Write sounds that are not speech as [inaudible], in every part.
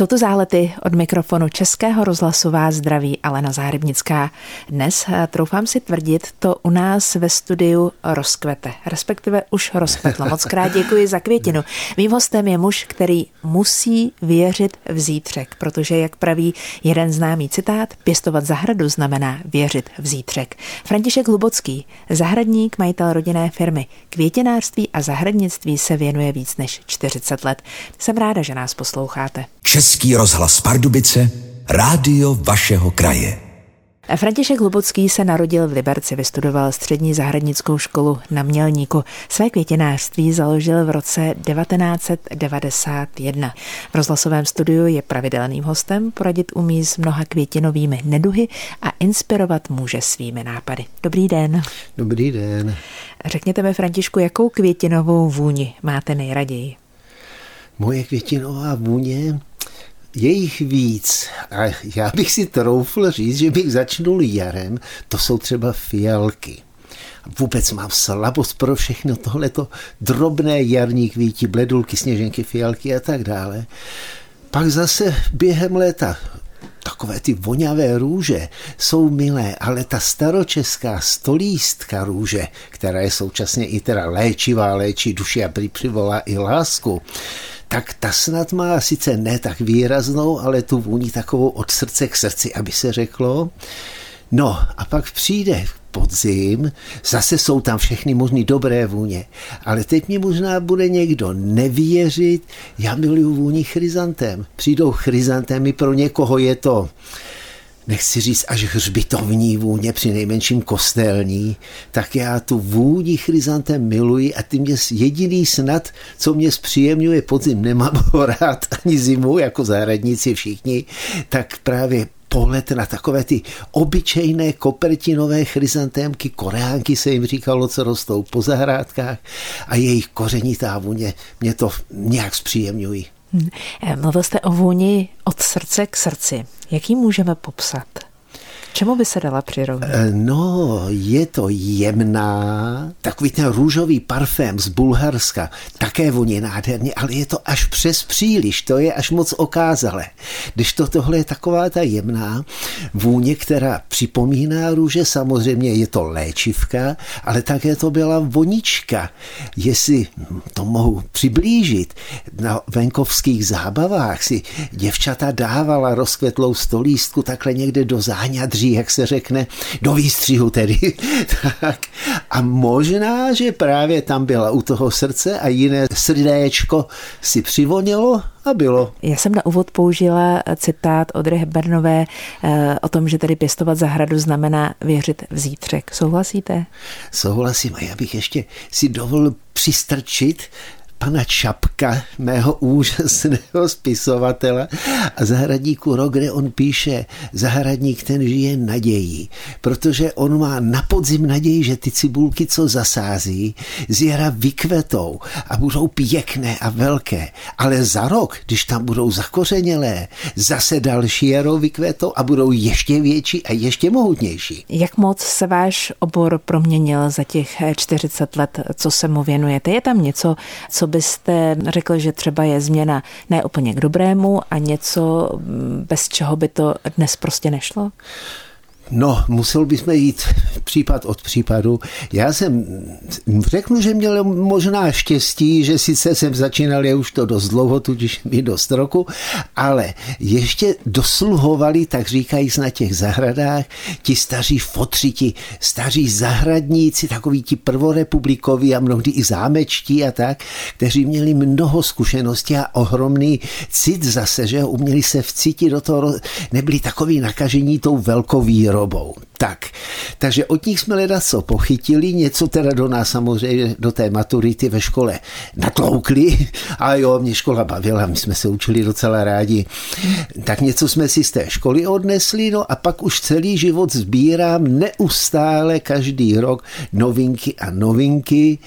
Jsou to zálety od mikrofonu Českého rozhlasu vás zdraví Alena Záhrebnická. Dnes, eh, troufám si tvrdit, to u nás ve studiu rozkvete, respektive už rozkvetlo. Moc krát děkuji za květinu. Mým hostem je muž, který musí věřit v zítřek, protože, jak praví jeden známý citát, pěstovat zahradu znamená věřit v zítřek. František Hlubocký, zahradník, majitel rodinné firmy, květinářství a zahradnictví se věnuje víc než 40 let. Jsem ráda, že nás posloucháte. Rozhlas Pardubice, rádio vašeho kraje. František Hlubocký se narodil v Liberci, vystudoval střední zahradnickou školu na Mělníku. Své květinářství založil v roce 1991. V rozhlasovém studiu je pravidelným hostem, poradit umí s mnoha květinovými neduhy a inspirovat může svými nápady. Dobrý den. Dobrý den. Řekněte mi, Františku, jakou květinovou vůni máte nejraději? Moje květinová vůně je jich víc. A já bych si troufl říct, že bych začnul jarem, to jsou třeba fialky. Vůbec mám slabost pro všechno tohleto drobné jarní kvítí, bledulky, sněženky, fialky a tak dále. Pak zase během léta takové ty voňavé růže jsou milé, ale ta staročeská stolístka růže, která je současně i teda léčivá, léčí duši a přivolá i lásku, tak ta snad má sice ne tak výraznou, ale tu vůni takovou od srdce k srdci, aby se řeklo. No a pak přijde podzim, zase jsou tam všechny možný dobré vůně, ale teď mi možná bude někdo nevěřit, já miluju vůni chryzantem. Přijdou chryzantemy, pro někoho je to nechci říct až hřbitovní vůně, při nejmenším kostelní, tak já tu vůni chryzantem miluji a ty mě jediný snad, co mě zpříjemňuje podzim, nemám [laughs] ho rád ani zimu, jako zahradníci všichni, tak právě pohled na takové ty obyčejné kopertinové chryzantémky, koreánky se jim říkalo, co rostou po zahrádkách a jejich kořenitá vůně mě to nějak zpříjemňují. Hmm. Mluvil jste o vůni od srdce k srdci. Jak ji můžeme popsat? Čemu by se dala přirovnat? Eh, no, je to jemná, takový ten růžový parfém z Bulharska, také voní nádherně, ale je to až přes příliš, to je až moc okázale. Když to tohle je taková ta jemná vůně, která připomíná růže, samozřejmě je to léčivka, ale také to byla vonička. Jestli to mohu přiblížit, na venkovských zábavách si děvčata dávala rozkvetlou stolístku takhle někde do záňadří výstří, jak se řekne, do výstřihu tedy. [laughs] tak. A možná, že právě tam byla u toho srdce a jiné srdéčko si přivonilo a bylo. Já jsem na úvod použila citát od Hepburnové eh, o tom, že tedy pěstovat zahradu znamená věřit v zítřek. Souhlasíte? Souhlasím a já bych ještě si dovolil přistrčit pana Čapka, mého úžasného spisovatele a zahradníku Rok, kde on píše, zahradník ten žije nadějí, protože on má na podzim naději, že ty cibulky, co zasází, z jara vykvetou a budou pěkné a velké, ale za rok, když tam budou zakořenělé, zase další jaro vykvetou a budou ještě větší a ještě mohutnější. Jak moc se váš obor proměnil za těch 40 let, co se mu věnujete? Je tam něco, co byste řekl, že třeba je změna ne úplně k dobrému a něco, bez čeho by to dnes prostě nešlo? No, musel bychom jít případ od případu. Já jsem, řeknu, že měl možná štěstí, že sice jsem začínal, je už to dost dlouho, tudíž mi dost roku, ale ještě dosluhovali, tak říkají na těch zahradách, ti staří fotři, ti staří zahradníci, takoví ti prvorepublikoví a mnohdy i zámečtí a tak, kteří měli mnoho zkušeností a ohromný cit zase, že uměli se vcítit do toho, nebyli takový nakažení tou velkou chorobou. Tak, takže od nich jsme leda co pochytili, něco teda do nás samozřejmě do té maturity ve škole natloukli [laughs] a jo, mě škola bavila, my jsme se učili docela rádi. Tak něco jsme si z té školy odnesli, no a pak už celý život sbírám neustále každý rok novinky a novinky.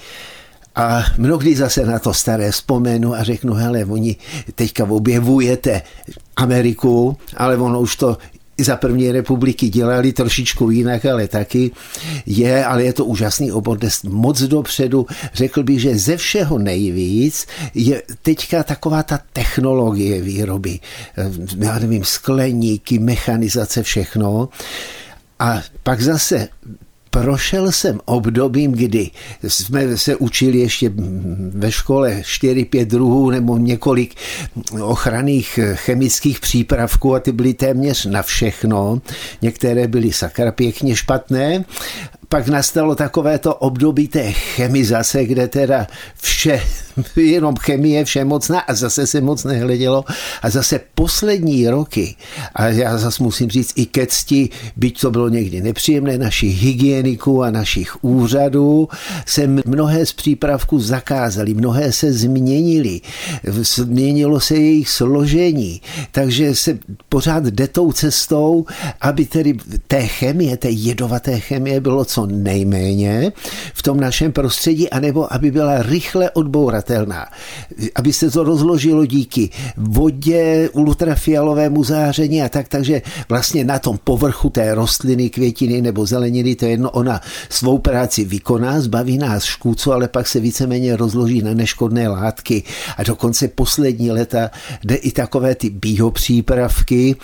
A mnohdy zase na to staré vzpomenu a řeknu, hele, oni teďka objevujete Ameriku, ale ono už to za první republiky dělali trošičku jinak, ale taky je, ale je to úžasný obor, moc dopředu. Řekl bych, že ze všeho nejvíc je teďka taková ta technologie výroby, já nevím, skleníky, mechanizace, všechno. A pak zase prošel jsem obdobím, kdy jsme se učili ještě ve škole 4-5 druhů nebo několik ochranných chemických přípravků a ty byly téměř na všechno. Některé byly sakra pěkně špatné pak nastalo takové to období té chemizace, kde teda vše, [laughs] jenom chemie všemocná a zase se moc nehledělo. A zase poslední roky, a já zase musím říct i ke cti, byť to bylo někdy nepříjemné, našich hygieniků a našich úřadů, se mnohé z přípravků zakázaly, mnohé se změnily, změnilo se jejich složení, takže se pořád jde tou cestou, aby tedy té chemie, té jedovaté chemie bylo co nejméně v tom našem prostředí, anebo aby byla rychle odbouratelná. Aby se to rozložilo díky vodě, ultrafialovému záření a tak, takže vlastně na tom povrchu té rostliny, květiny nebo zeleniny, to je jedno, ona svou práci vykoná, zbaví nás škůdců, ale pak se víceméně rozloží na neškodné látky a dokonce poslední leta jde i takové ty biopřípravky,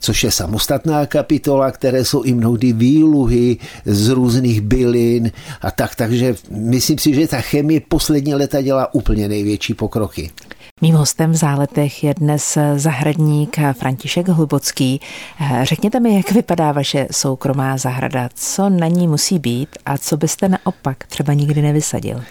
což je samostatná kapitola, které jsou i mnohdy výluhy z různých bylin a tak, takže myslím si, že ta chemie poslední leta dělá úplně největší pokroky. Mým hostem v záletech je dnes zahradník František Hlubocký. Řekněte mi, jak vypadá vaše soukromá zahrada, co na ní musí být a co byste naopak třeba nikdy nevysadil?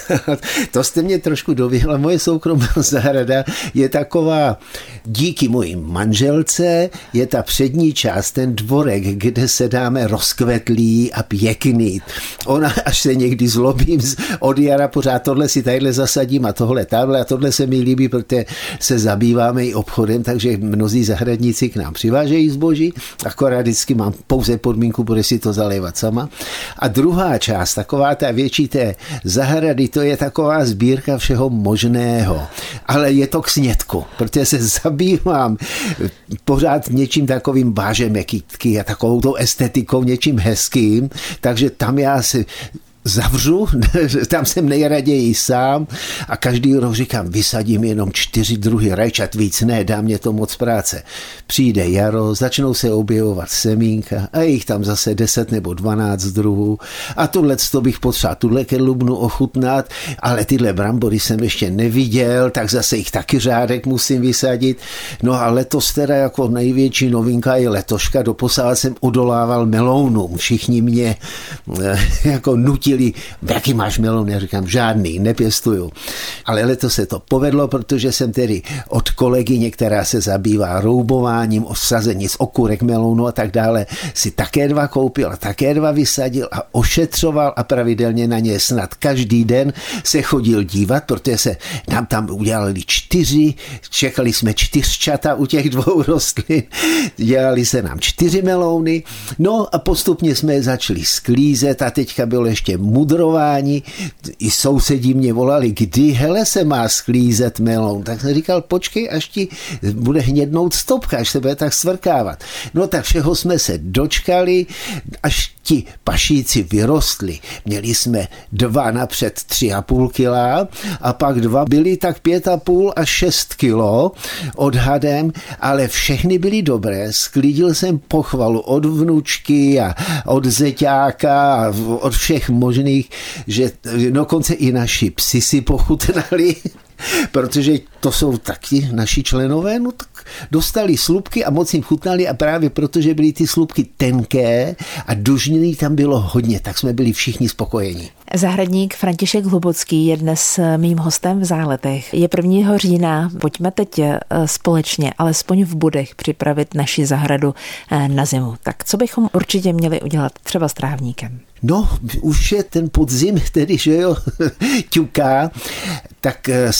[laughs] to jste mě trošku dověhla. Moje soukromá [laughs] zahrada je taková díky mojí manželce, je ta přední část, ten dvorek, kde se dáme rozkvetlý a pěkný. Ona, až se někdy zlobím od jara, pořád tohle si tadyhle zasadím a tohle tamhle a tohle se mi líbí, protože se zabýváme i obchodem, takže mnozí zahradníci k nám přivážejí zboží, akorát vždycky mám pouze podmínku, bude si to zalévat sama. A druhá část, taková ta větší té zahrady, to je taková sbírka všeho možného. Ale je to k snědku, protože se [laughs] zabývám pořád něčím takovým bážem kytky a takovou tou estetikou, něčím hezkým, takže tam já si zavřu, [laughs] tam jsem nejraději sám a každý rok říkám, vysadím jenom čtyři druhy rajčat, víc ne, dá mě to moc práce. Přijde jaro, začnou se objevovat semínka a jich tam zase deset nebo dvanáct druhů a tohle to bych potřeboval, tuhle kelubnu ochutnat, ale tyhle brambory jsem ještě neviděl, tak zase jich taky řádek musím vysadit. No a letos teda jako největší novinka je letoška, doposávat jsem odolával melounům, všichni mě eh, [laughs] jako nutí chtěli, jaký máš melon? Já říkám, žádný, nepěstuju. Ale letos se to povedlo, protože jsem tedy od kolegyně, která se zabývá roubováním, osazení z okurek melonu a tak dále, si také dva koupil a také dva vysadil a ošetřoval a pravidelně na ně snad každý den se chodil dívat, protože se nám tam udělali čtyři, čekali jsme čtyřčata u těch dvou [laughs] rostlin, dělali se nám čtyři melouny, no a postupně jsme je začali sklízet a teďka bylo ještě mudrování. I sousedí mě volali, kdy hele se má sklízet melon. Tak jsem říkal, počkej, až ti bude hnědnout stopka, až se bude tak svrkávat. No tak všeho jsme se dočkali, až ti pašíci vyrostli. Měli jsme dva napřed tři a půl kila a pak dva byly tak pět a půl až šest kilo odhadem, ale všechny byly dobré. Sklidil jsem pochvalu od vnučky a od zeťáka a od všech možných, že dokonce i naši psi si pochutnali [laughs] protože to jsou taky naši členové, no tak dostali slupky a moc jim chutnali a právě protože byly ty slupky tenké a dužněný tam bylo hodně, tak jsme byli všichni spokojeni. Zahradník František Hlubocký je dnes mým hostem v Záletech. Je 1. října, pojďme teď eh, společně, alespoň v Budech, připravit naši zahradu eh, na zimu. Tak co bychom určitě měli udělat třeba s trávníkem? No, už je ten podzim, [laughs] tedy, že jo, [laughs] ťuká, tak eh,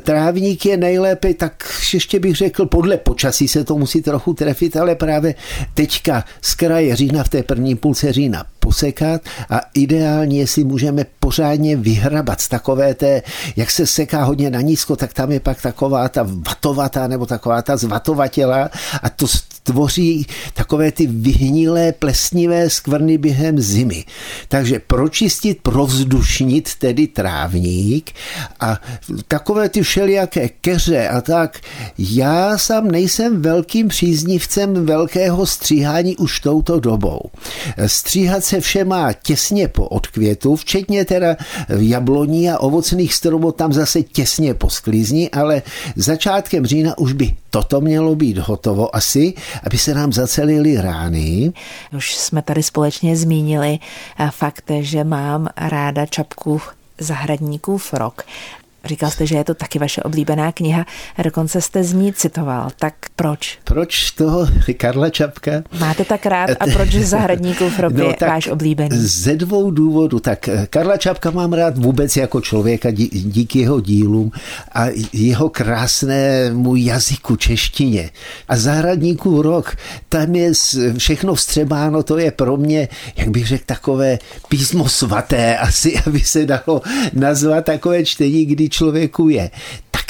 trávník je nejlépe, tak ještě bych řekl, podle počasí se to musí trochu trefit, ale právě teďka z kraje října v té první půlce října posekat a ideálně, jestli můžeme pořádně vyhrabat z takové té, jak se seká hodně na nízko, tak tam je pak taková ta vatovatá nebo taková ta zvatovatěla a to tvoří takové ty vyhnilé plesnivé skvrny během zimy. Takže pročistit, provzdušnit tedy trávník a takové ty všelijaké keře a tak. Já sám nejsem velkým příznivcem velkého stříhání už touto dobou. Stříhat se vše má těsně po odkvětu, včetně teda jabloní a ovocných stromů tam zase těsně po sklízni, ale začátkem října už by toto mělo být hotovo asi, aby se nám zacelily rány. Už jsme tady společně zmínili eh, fakt, že mám ráda čapku zahradníků rok. Říkal jste, že je to taky vaše oblíbená kniha, dokonce jste z ní citoval. Tak proč? Proč toho Karla Čapka? Máte tak rád a proč zahradníků v [laughs] no, je váš oblíbený? Ze dvou důvodů. Tak eh, Karla Čapka mám rád vůbec jako člověka díky jeho dílům a jeho krásnému jazyku češtině. A zahradníků rok, tam je všechno vstřebáno, to je pro mě, jak bych řekl, takové písmo svaté asi, [laughs] aby se dalo nazvat takové čtení, kdy člověku je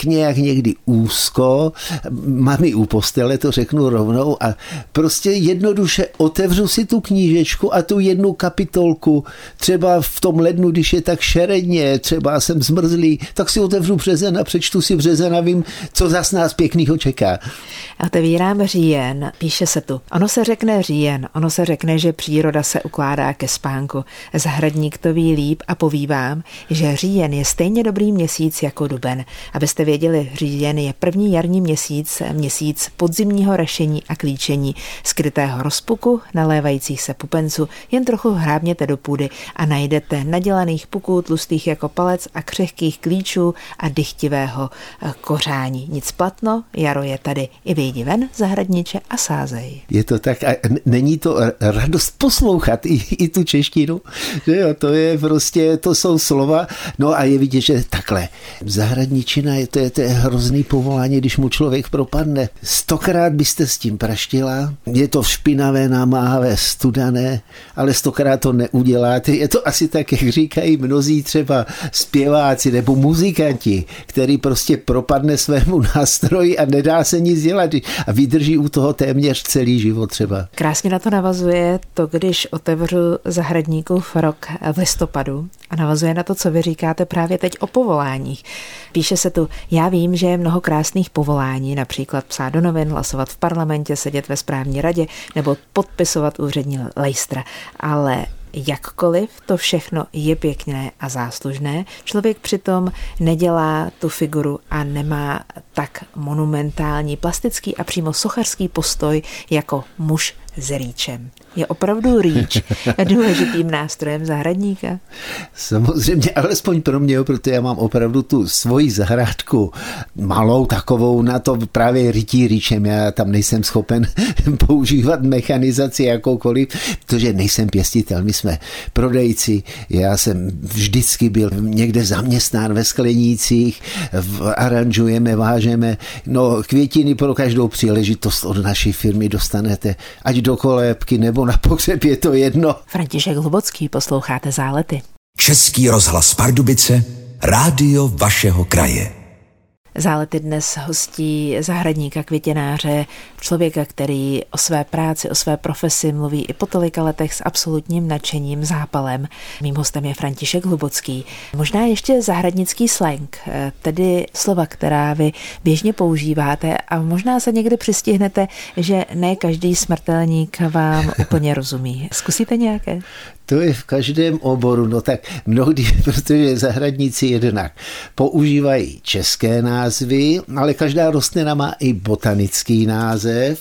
nějak někdy úzko, mami u postele, to řeknu rovnou, a prostě jednoduše otevřu si tu knížečku a tu jednu kapitolku, třeba v tom lednu, když je tak šeredně, třeba jsem zmrzlý, tak si otevřu březen a přečtu si březen a vím, co zas nás pěknýho čeká. Otevírám říjen, píše se tu. Ono se řekne říjen, ono se řekne, že příroda se ukládá ke spánku. Zahradník to ví líp a povívám, že říjen je stejně dobrý měsíc jako duben. Abyste věděli, říjen je první jarní měsíc, měsíc podzimního rešení a klíčení, skrytého rozpuku, nalévajících se pupenců, jen trochu hrábněte do půdy a najdete nadělaných puků tlustých jako palec a křehkých klíčů a dychtivého eh, kořání. Nic platno, jaro je tady. I vyjdi ven, zahradniče a sázej. Je to tak a není to radost poslouchat i, i tu češtinu, že jo, to je prostě, to jsou slova, no a je vidět, že takhle, zahradničina je to je, to je hrozný povolání, když mu člověk propadne. Stokrát byste s tím praštila, je to špinavé, namáhavé, studané, ale stokrát to neuděláte. Je to asi tak, jak říkají mnozí třeba zpěváci nebo muzikanti, který prostě propadne svému [laughs] nástroji a nedá se nic dělat a vydrží u toho téměř celý život třeba. Krásně na to navazuje to, když otevřu zahradníků rok v listopadu a navazuje na to, co vy říkáte právě teď o povoláních. Píše se tu, já vím, že je mnoho krásných povolání, například psát do novin, hlasovat v parlamentě, sedět ve správní radě nebo podpisovat úřední lejstra, ale Jakkoliv to všechno je pěkné a záslužné, člověk přitom nedělá tu figuru a nemá tak monumentální, plastický a přímo sochařský postoj jako muž s rýčem. Je opravdu rýč [laughs] důležitým nástrojem zahradníka? Samozřejmě, alespoň pro mě, protože já mám opravdu tu svoji zahrádku malou takovou na to právě rytí rýčem. Já tam nejsem schopen [laughs] používat mechanizaci jakoukoliv, protože nejsem pěstitel. My jsme prodejci, já jsem vždycky byl někde zaměstnán ve sklenících, aranžujeme, vážeme. No, květiny pro každou příležitost od naší firmy dostanete, ať do kolébky nebo na pohřeb, je to jedno. František Hlubocký, posloucháte Zálety. Český rozhlas Pardubice, rádio vašeho kraje. Zálety dnes hostí zahradníka květináře, člověka, který o své práci, o své profesi mluví i po tolika letech s absolutním nadšením, zápalem. Mým hostem je František Hlubocký. Možná ještě zahradnický slang, tedy slova, která vy běžně používáte a možná se někdy přistihnete, že ne každý smrtelník vám [laughs] úplně rozumí. Zkusíte nějaké? To je v každém oboru, no tak mnohdy, [laughs] protože zahradníci jednak používají české názvy, ale každá rostlina má i botanický název.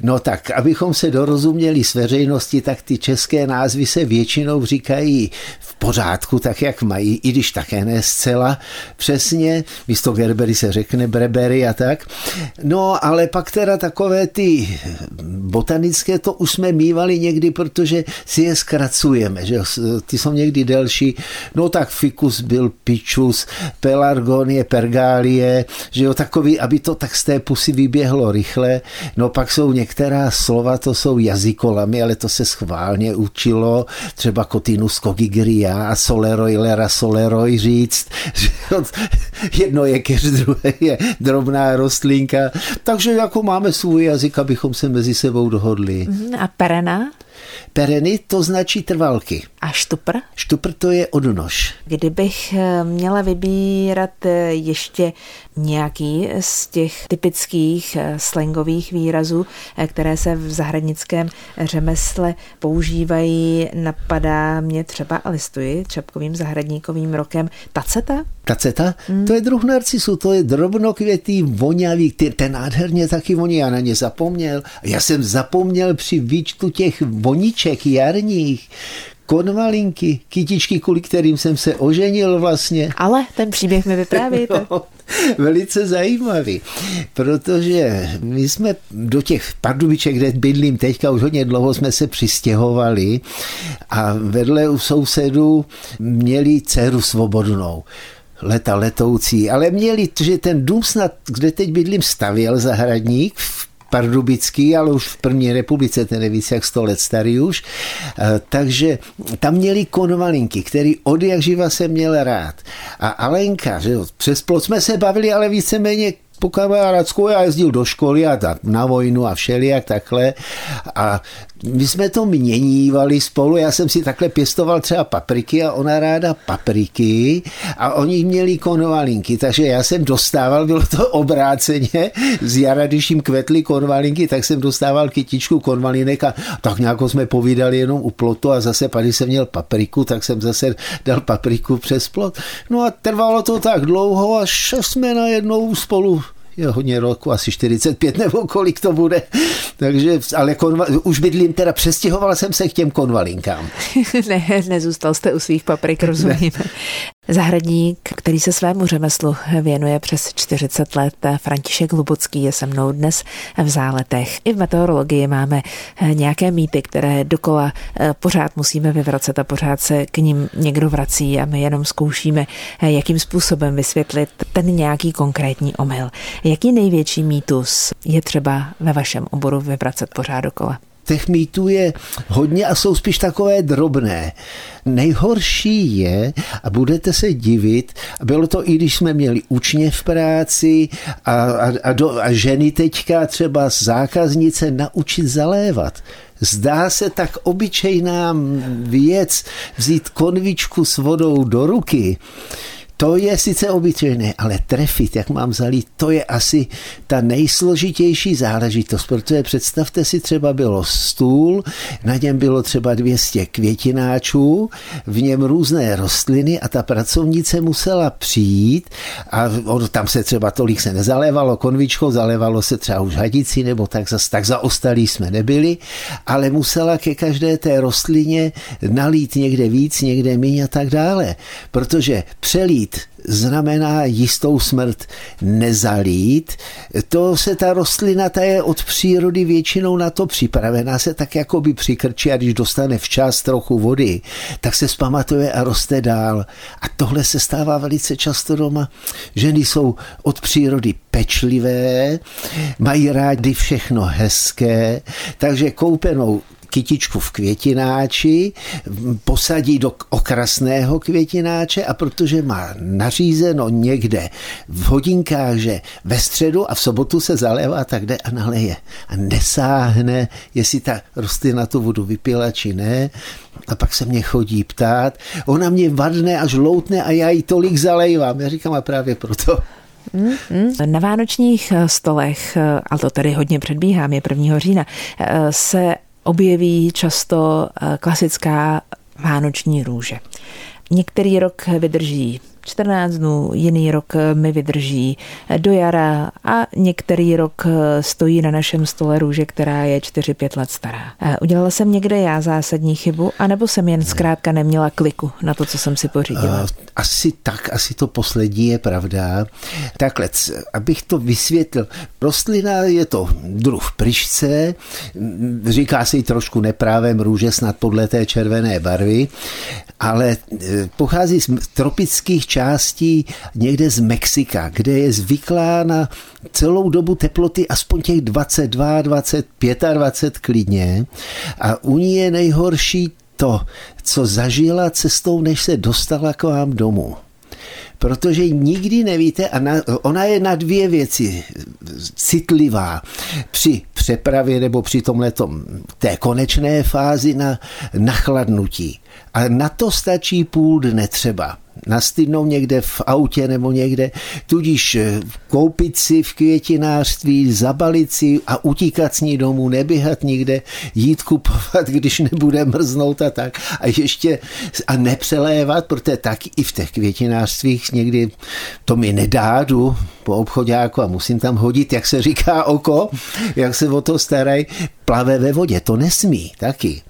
No tak, abychom se dorozuměli s veřejností, tak ty české názvy se většinou říkají v pořádku, tak jak mají, i když také ne zcela přesně. Místo Gerbery se řekne Brebery a tak. No, ale pak teda takové ty botanické to už jsme mývali někdy, protože si je zkracujeme, že ty jsou někdy delší. No tak fikus byl pičus, pelargonie, pergálie, že jo, takový, aby to tak z té pusy vyběhlo rychle. No pak jsou některá slova, to jsou jazykolami, ale to se schválně učilo, třeba kotinus cogigria a soleroilera soleroj říct, [laughs] že jedno je keř, druhé je drobná rostlinka. Takže jako máme svůj jazyk, abychom se mezi sebou dohodli. Mhm, a perena? Pereny to značí trvalky. A štupr? Štupr to je odnož. Kdybych eh, měla vybírat eh, ještě nějaký z těch typických eh, slangových výrazů, které se v zahradnickém řemesle používají, napadá mě třeba, listuji čapkovým zahradníkovým rokem, taceta? Taceta? Hmm. To je druh narcisu, to je drobnokvětý, vonavý, ten nádherně taky voní, já na ně zapomněl. Já jsem zapomněl při výčtu těch voniček jarních, konvalinky, kytičky, kvůli kterým jsem se oženil vlastně. Ale ten příběh mi vyprávíte. [laughs] no, velice zajímavý, protože my jsme do těch Pardubiček, kde bydlím teďka už hodně dlouho, jsme se přistěhovali a vedle u sousedů měli dceru svobodnou leta letoucí, ale měli, že ten dům snad, kde teď bydlím, stavěl zahradník v pardubický, ale už v první republice, ten je víc jak 100 let starý už. Eh, takže tam měli konvalinky, který od jak živa se měl rád. A Alenka, že jo, přes plot jsme se bavili, ale víceméně po kamarádskou, já jezdil do školy a tak, na vojnu a všelijak takhle. A my jsme to měnívali spolu, já jsem si takhle pěstoval třeba papriky a ona ráda papriky a oni měli konvalinky, takže já jsem dostával, bylo to obráceně, z jara, když jim kvetly konvalinky, tak jsem dostával kytičku konvalinek a tak nějak jsme povídali jenom u plotu a zase když jsem měl papriku, tak jsem zase dal papriku přes plot. No a trvalo to tak dlouho, až jsme najednou spolu je hodně roku, asi 45 nebo kolik to bude. Takže, ale konva, už bydlím, teda přestěhoval jsem se k těm konvalinkám. [laughs] ne, nezůstal jste u svých paprik, rozumím. Zahradník, který se svému řemeslu věnuje přes 40 let, František Lubocký je se mnou dnes v záletech. I v meteorologii máme nějaké mýty, které dokola eh, pořád musíme vyvracet a pořád se k ním někdo vrací a my jenom zkoušíme, eh, jakým způsobem vysvětlit ten nějaký konkrétní omyl. Jaký největší mýtus je třeba ve vašem oboru vyvracet pořád dokola? Těch mýtů je hodně a jsou spíš takové drobné. Nejhorší je, a budete se divit, bylo to i když jsme měli učně v práci a, a, a, do, a ženy teďka třeba zákaznice naučit zalévat. Zdá se tak obyčejná věc vzít konvičku s vodou do ruky, to je sice obyčejné, ale trefit, jak mám zalít, to je asi ta nejsložitější záležitost, protože představte si, třeba bylo stůl, na něm bylo třeba 200 květináčů, v něm různé rostliny a ta pracovnice musela přijít a on, tam se třeba tolik se nezalévalo konvičkou, zalévalo se třeba už hadicí nebo tak, zas, tak zaostalí jsme nebyli, ale musela ke každé té rostlině nalít někde víc, někde méně a tak dále, protože přelít zalít znamená jistou smrt. Nezalít, to se ta rostlina, ta je od přírody většinou na to připravená, se tak jako by přikrčí a když dostane včas trochu vody, tak se zpamatuje a roste dál. A tohle se stává velice často doma. Ženy jsou od přírody pečlivé, mají rádi všechno hezké, takže koupenou kytičku v květináči, posadí do okrasného květináče a protože má nařízeno někde v hodinkách, že ve středu a v sobotu se zalévá, tak jde a naleje. A nesáhne, jestli ta rostlina tu vodu vypila či ne. A pak se mě chodí ptát, ona mě vadne až loutne a já jí tolik zalejvám. Já říkám a právě proto. Na vánočních stolech, ale to tady hodně předbíhám, je 1. října, se objeví často eh, klasická vánoční růže. Některý rok vydrží 14 dnů, jiný rok mi vydrží do jara a některý rok stojí na našem stole růže, která je 4-5 let stará. Udělala jsem někde já zásadní chybu, anebo jsem jen zkrátka neměla kliku na to, co jsem si pořídila? Asi tak, asi to poslední je pravda. Takhle, abych to vysvětlil. Rostlina je to druh pryšce, říká se jí trošku neprávem růže snad podle té červené barvy, ale pochází z tropických částí někde z Mexika, kde je zvyklá na celou dobu teploty aspoň těch 22, 25, 20 klidně a u ní je nejhorší to, co zažila cestou, než se dostala k vám domů protože nikdy nevíte a na, ona je na dvě věci citlivá. Při přepravě nebo při tomhletom té konečné fázi na nachladnutí. A na to stačí půl dne třeba nastydnou někde v autě nebo někde, tudíž eh, koupit si v květinářství, zabalit si a utíkat s ní domů, neběhat nikde, jít kupovat, [laughs] když nebude mrznout a tak. A ještě a nepřelévat, protože tak i v těch květinářstvích někdy to mi nedá, jdu po obchodáku a musím tam hodit, jak se říká oko, jak se o to starají, plave ve vodě, to nesmí taky.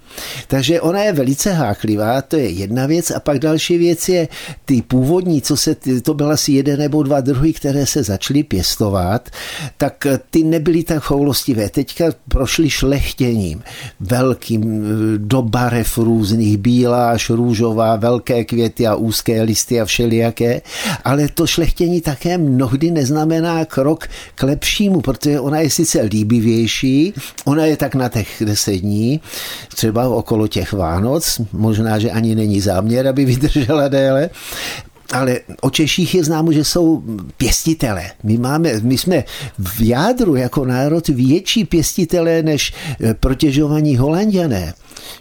Takže ona je velice háklivá, to je jedna věc. A pak další věc je ty původní, co se, to byl asi jeden nebo dva druhy, které se začaly pěstovat, tak ty nebyly tak choulostivé. Teďka prošly šlechtěním velkým do barev různých, bílá růžová, velké květy a úzké listy a všelijaké, ale to šlechtění také mnohdy neznamená krok k lepšímu, protože ona je sice líbivější, ona je tak na těch deset dní, třeba třeba okolo těch Vánoc, možná, že ani není záměr, aby vydržela déle, ale o Češích je známo, že jsou pěstitele. My, máme, my jsme v jádru jako národ větší pěstitelé než eh, protěžovaní holanděné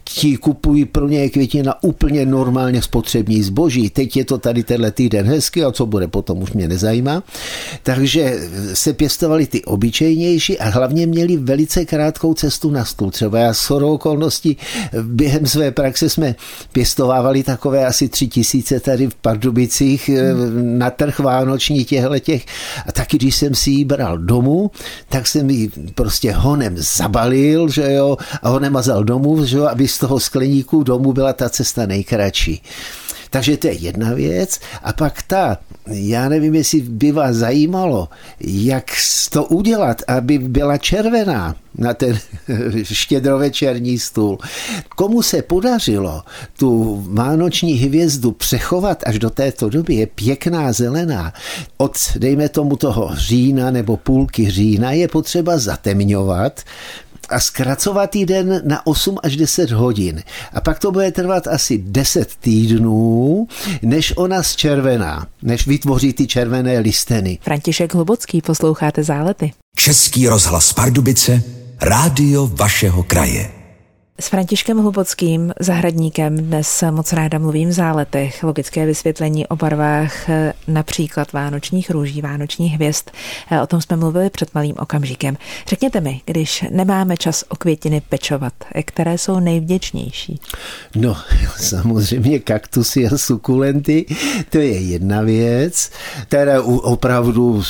ti kupují pro ně květina úplně normálně spotřební zboží. Teď je to tady tenhle týden hezky a co bude potom už mě nezajímá. Takže se pěstovali ty obyčejnější a hlavně měli velice krátkou cestu na stůl. Třeba já s okolností během své praxe jsme pěstovávali takové asi tři tisíce tady v Pardubicích hmm. na trh vánoční těchto těch. A taky, když jsem si ji bral domů, tak jsem ji prostě honem zabalil, že jo, a honem mazal domů, že jo, aby z toho skleníku domů byla ta cesta nejkratší. Takže to je jedna věc. A pak ta, já nevím, jestli by vás zajímalo, jak to udělat, aby byla červená na ten [laughs] štědrovečerní stůl. Komu se podařilo tu vánoční hvězdu přechovat až do této doby, je pěkná zelená. Od, dejme tomu toho října nebo půlky října je potřeba zatemňovat, a zkracovat den na 8 až 10 hodin. A pak to bude trvat asi 10 týdnů, než ona zčervená, než vytvoří ty červené listeny. František Hlubocký, posloucháte Zálety. Český rozhlas Pardubice, rádio vašeho kraje. S Františkem Hlubockým, zahradníkem, dnes moc ráda mluvím v záletech. Logické vysvětlení o barvách například vánočních růží, vánočních hvězd. O tom jsme mluvili před malým okamžikem. Řekněte mi, když nemáme čas o květiny pečovat, které jsou nejvděčnější? No, [laughs] samozřejmě kaktusy a sukulenty, to je jedna věc, které opravdu,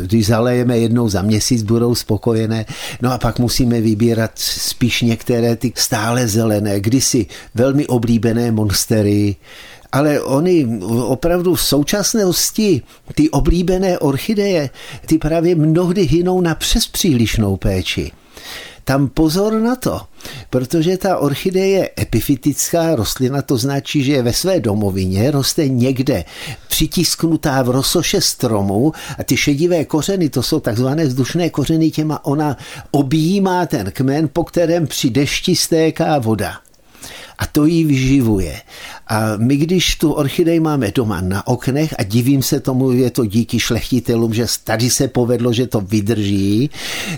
když zalejeme jednou za měsíc, budou spokojené. No a pak musíme vybírat spíš některé ty stále zelené, kdysi velmi oblíbené monstery, ale oni opravdu v současnosti, ty oblíbené orchideje, ty právě mnohdy hynou na přes přílišnou péči tam pozor na to, protože ta orchidee je epifytická rostlina, to značí, že je ve své domovině, roste někde přitisknutá v rosoše stromu a ty šedivé kořeny, to jsou takzvané vzdušné kořeny, těma ona objímá ten kmen, po kterém při dešti stéká voda a to jí vyživuje. A my, když tu orchidej máme doma na oknech a divím se tomu, je to díky šlechtitelům, že tady se povedlo, že to vydrží,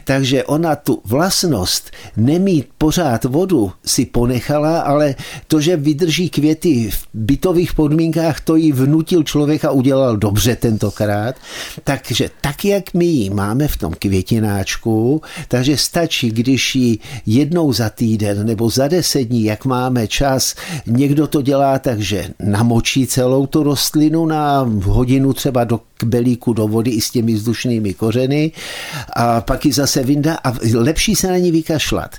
takže ona tu vlastnost nemít pořád vodu si ponechala, ale to, že vydrží květy v bytových podmínkách, to jí vnutil člověk a udělal dobře tentokrát. Takže tak, jak my ji máme v tom květináčku, takže stačí, když ji jednou za týden nebo za deset dní, jak máme čas. Někdo to dělá tak, že namočí celou tu rostlinu na hodinu třeba do kbelíku do vody i s těmi vzdušnými kořeny a pak ji zase vyndá a lepší se na ní vykašlat.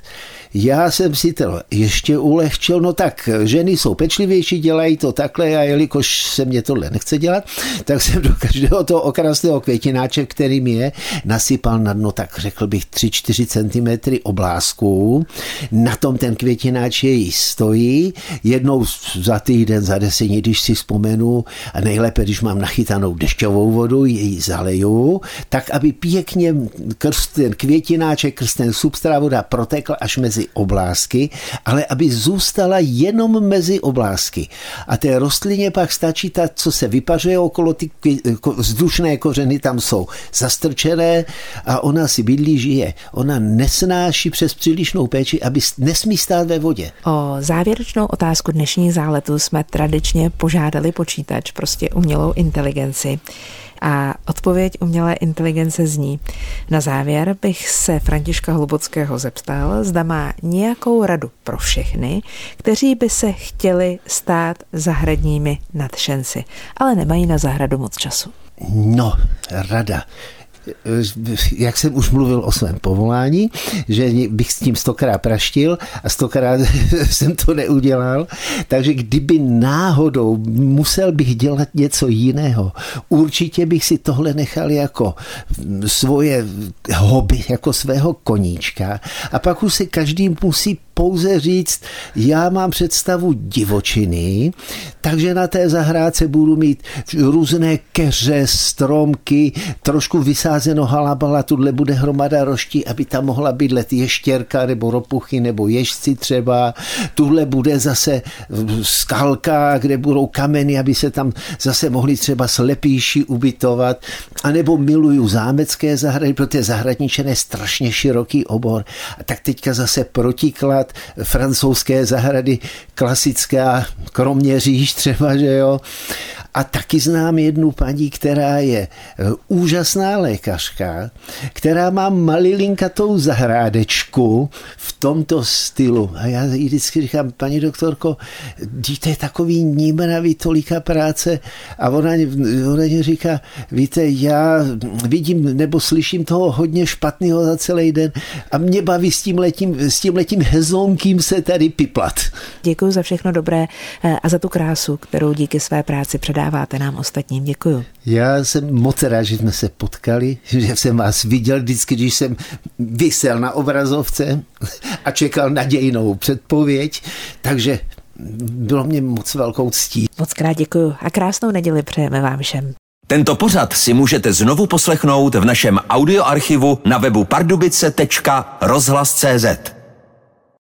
Já jsem si to ještě ulehčil, no tak ženy jsou pečlivější, dělají to takhle a jelikož se mě tohle nechce dělat, tak jsem do každého toho okrasného květináče, kterým je, nasypal na dno, tak řekl bych 3-4 cm oblázků. Na tom ten květináč její stojí, jednou za týden, za deset dní, když si vzpomenu, a nejlépe, když mám nachytanou dešťovou vodu, její zaleju, tak aby pěkně krst ten květináček, krst ten substrát voda protekl až mezi mezi oblásky, ale aby zůstala jenom mezi oblásky. A té rostlině pak stačí ta, co se vypařuje okolo, ty vzdušné kořeny tam jsou zastrčené a ona si bydlí, žije. Ona nesnáší přes přílišnou péči, aby nesmí stát ve vodě. O závěrečnou otázku dnešních záletů jsme tradičně požádali počítač, prostě umělou inteligenci. A odpověď umělé inteligence zní. Na závěr bych se Františka Hlubockého zeptal, zda má nějakou radu pro všechny, kteří by se chtěli stát zahradními nadšenci, ale nemají na zahradu moc času. No, rada jak jsem už mluvil o svém povolání, že bych s tím stokrát praštil a stokrát [laughs] jsem to neudělal, takže kdyby náhodou musel bych dělat něco jiného, určitě bych si tohle nechal jako svoje hobby, jako svého koníčka. A pak už si každý musí pouze říct, já mám představu divočiny, takže na té zahrádce budu mít různé keře, stromky, trošku vysázeno halabala, tuhle bude hromada roští, aby tam mohla být let ještěrka nebo ropuchy nebo ježci třeba, tuhle bude zase skalka, kde budou kameny, aby se tam zase mohli třeba slepější ubytovat, anebo miluju zámecké zahrady, protože zahradničené je strašně široký obor. A tak teďka zase protiklad francouzské zahrady, klasická, kromě říš třeba, že jo. A taky znám jednu paní, která je e, úžasná lékařka, která má malilinkatou zahrádečku v tomto stylu. A já jí vždycky říkám, paní doktorko, díte takový nímravý tolika práce a ona, ona mě říká, víte, já vidím nebo slyším toho hodně špatného za celý den a mě baví s tím letím, s tím letím hezonkým se tady piplat. Děkuji za všechno dobré e, a za tu krásu, kterou díky své práci předávám předáváte nám ostatním. Děkuju. Já jsem moc rád, že jsme se potkali, [laughs] že jsem vás viděl vždycky, když jsem vysel na obrazovce [laughs] a čekal nadějnou předpověď, takže bylo mě moc velkou ctí. Moc krát děkuju a krásnou neděli přejeme vám všem. Tento pořad si můžete znovu poslechnout v našem audioarchivu na webu pardubice.rozhlas.cz.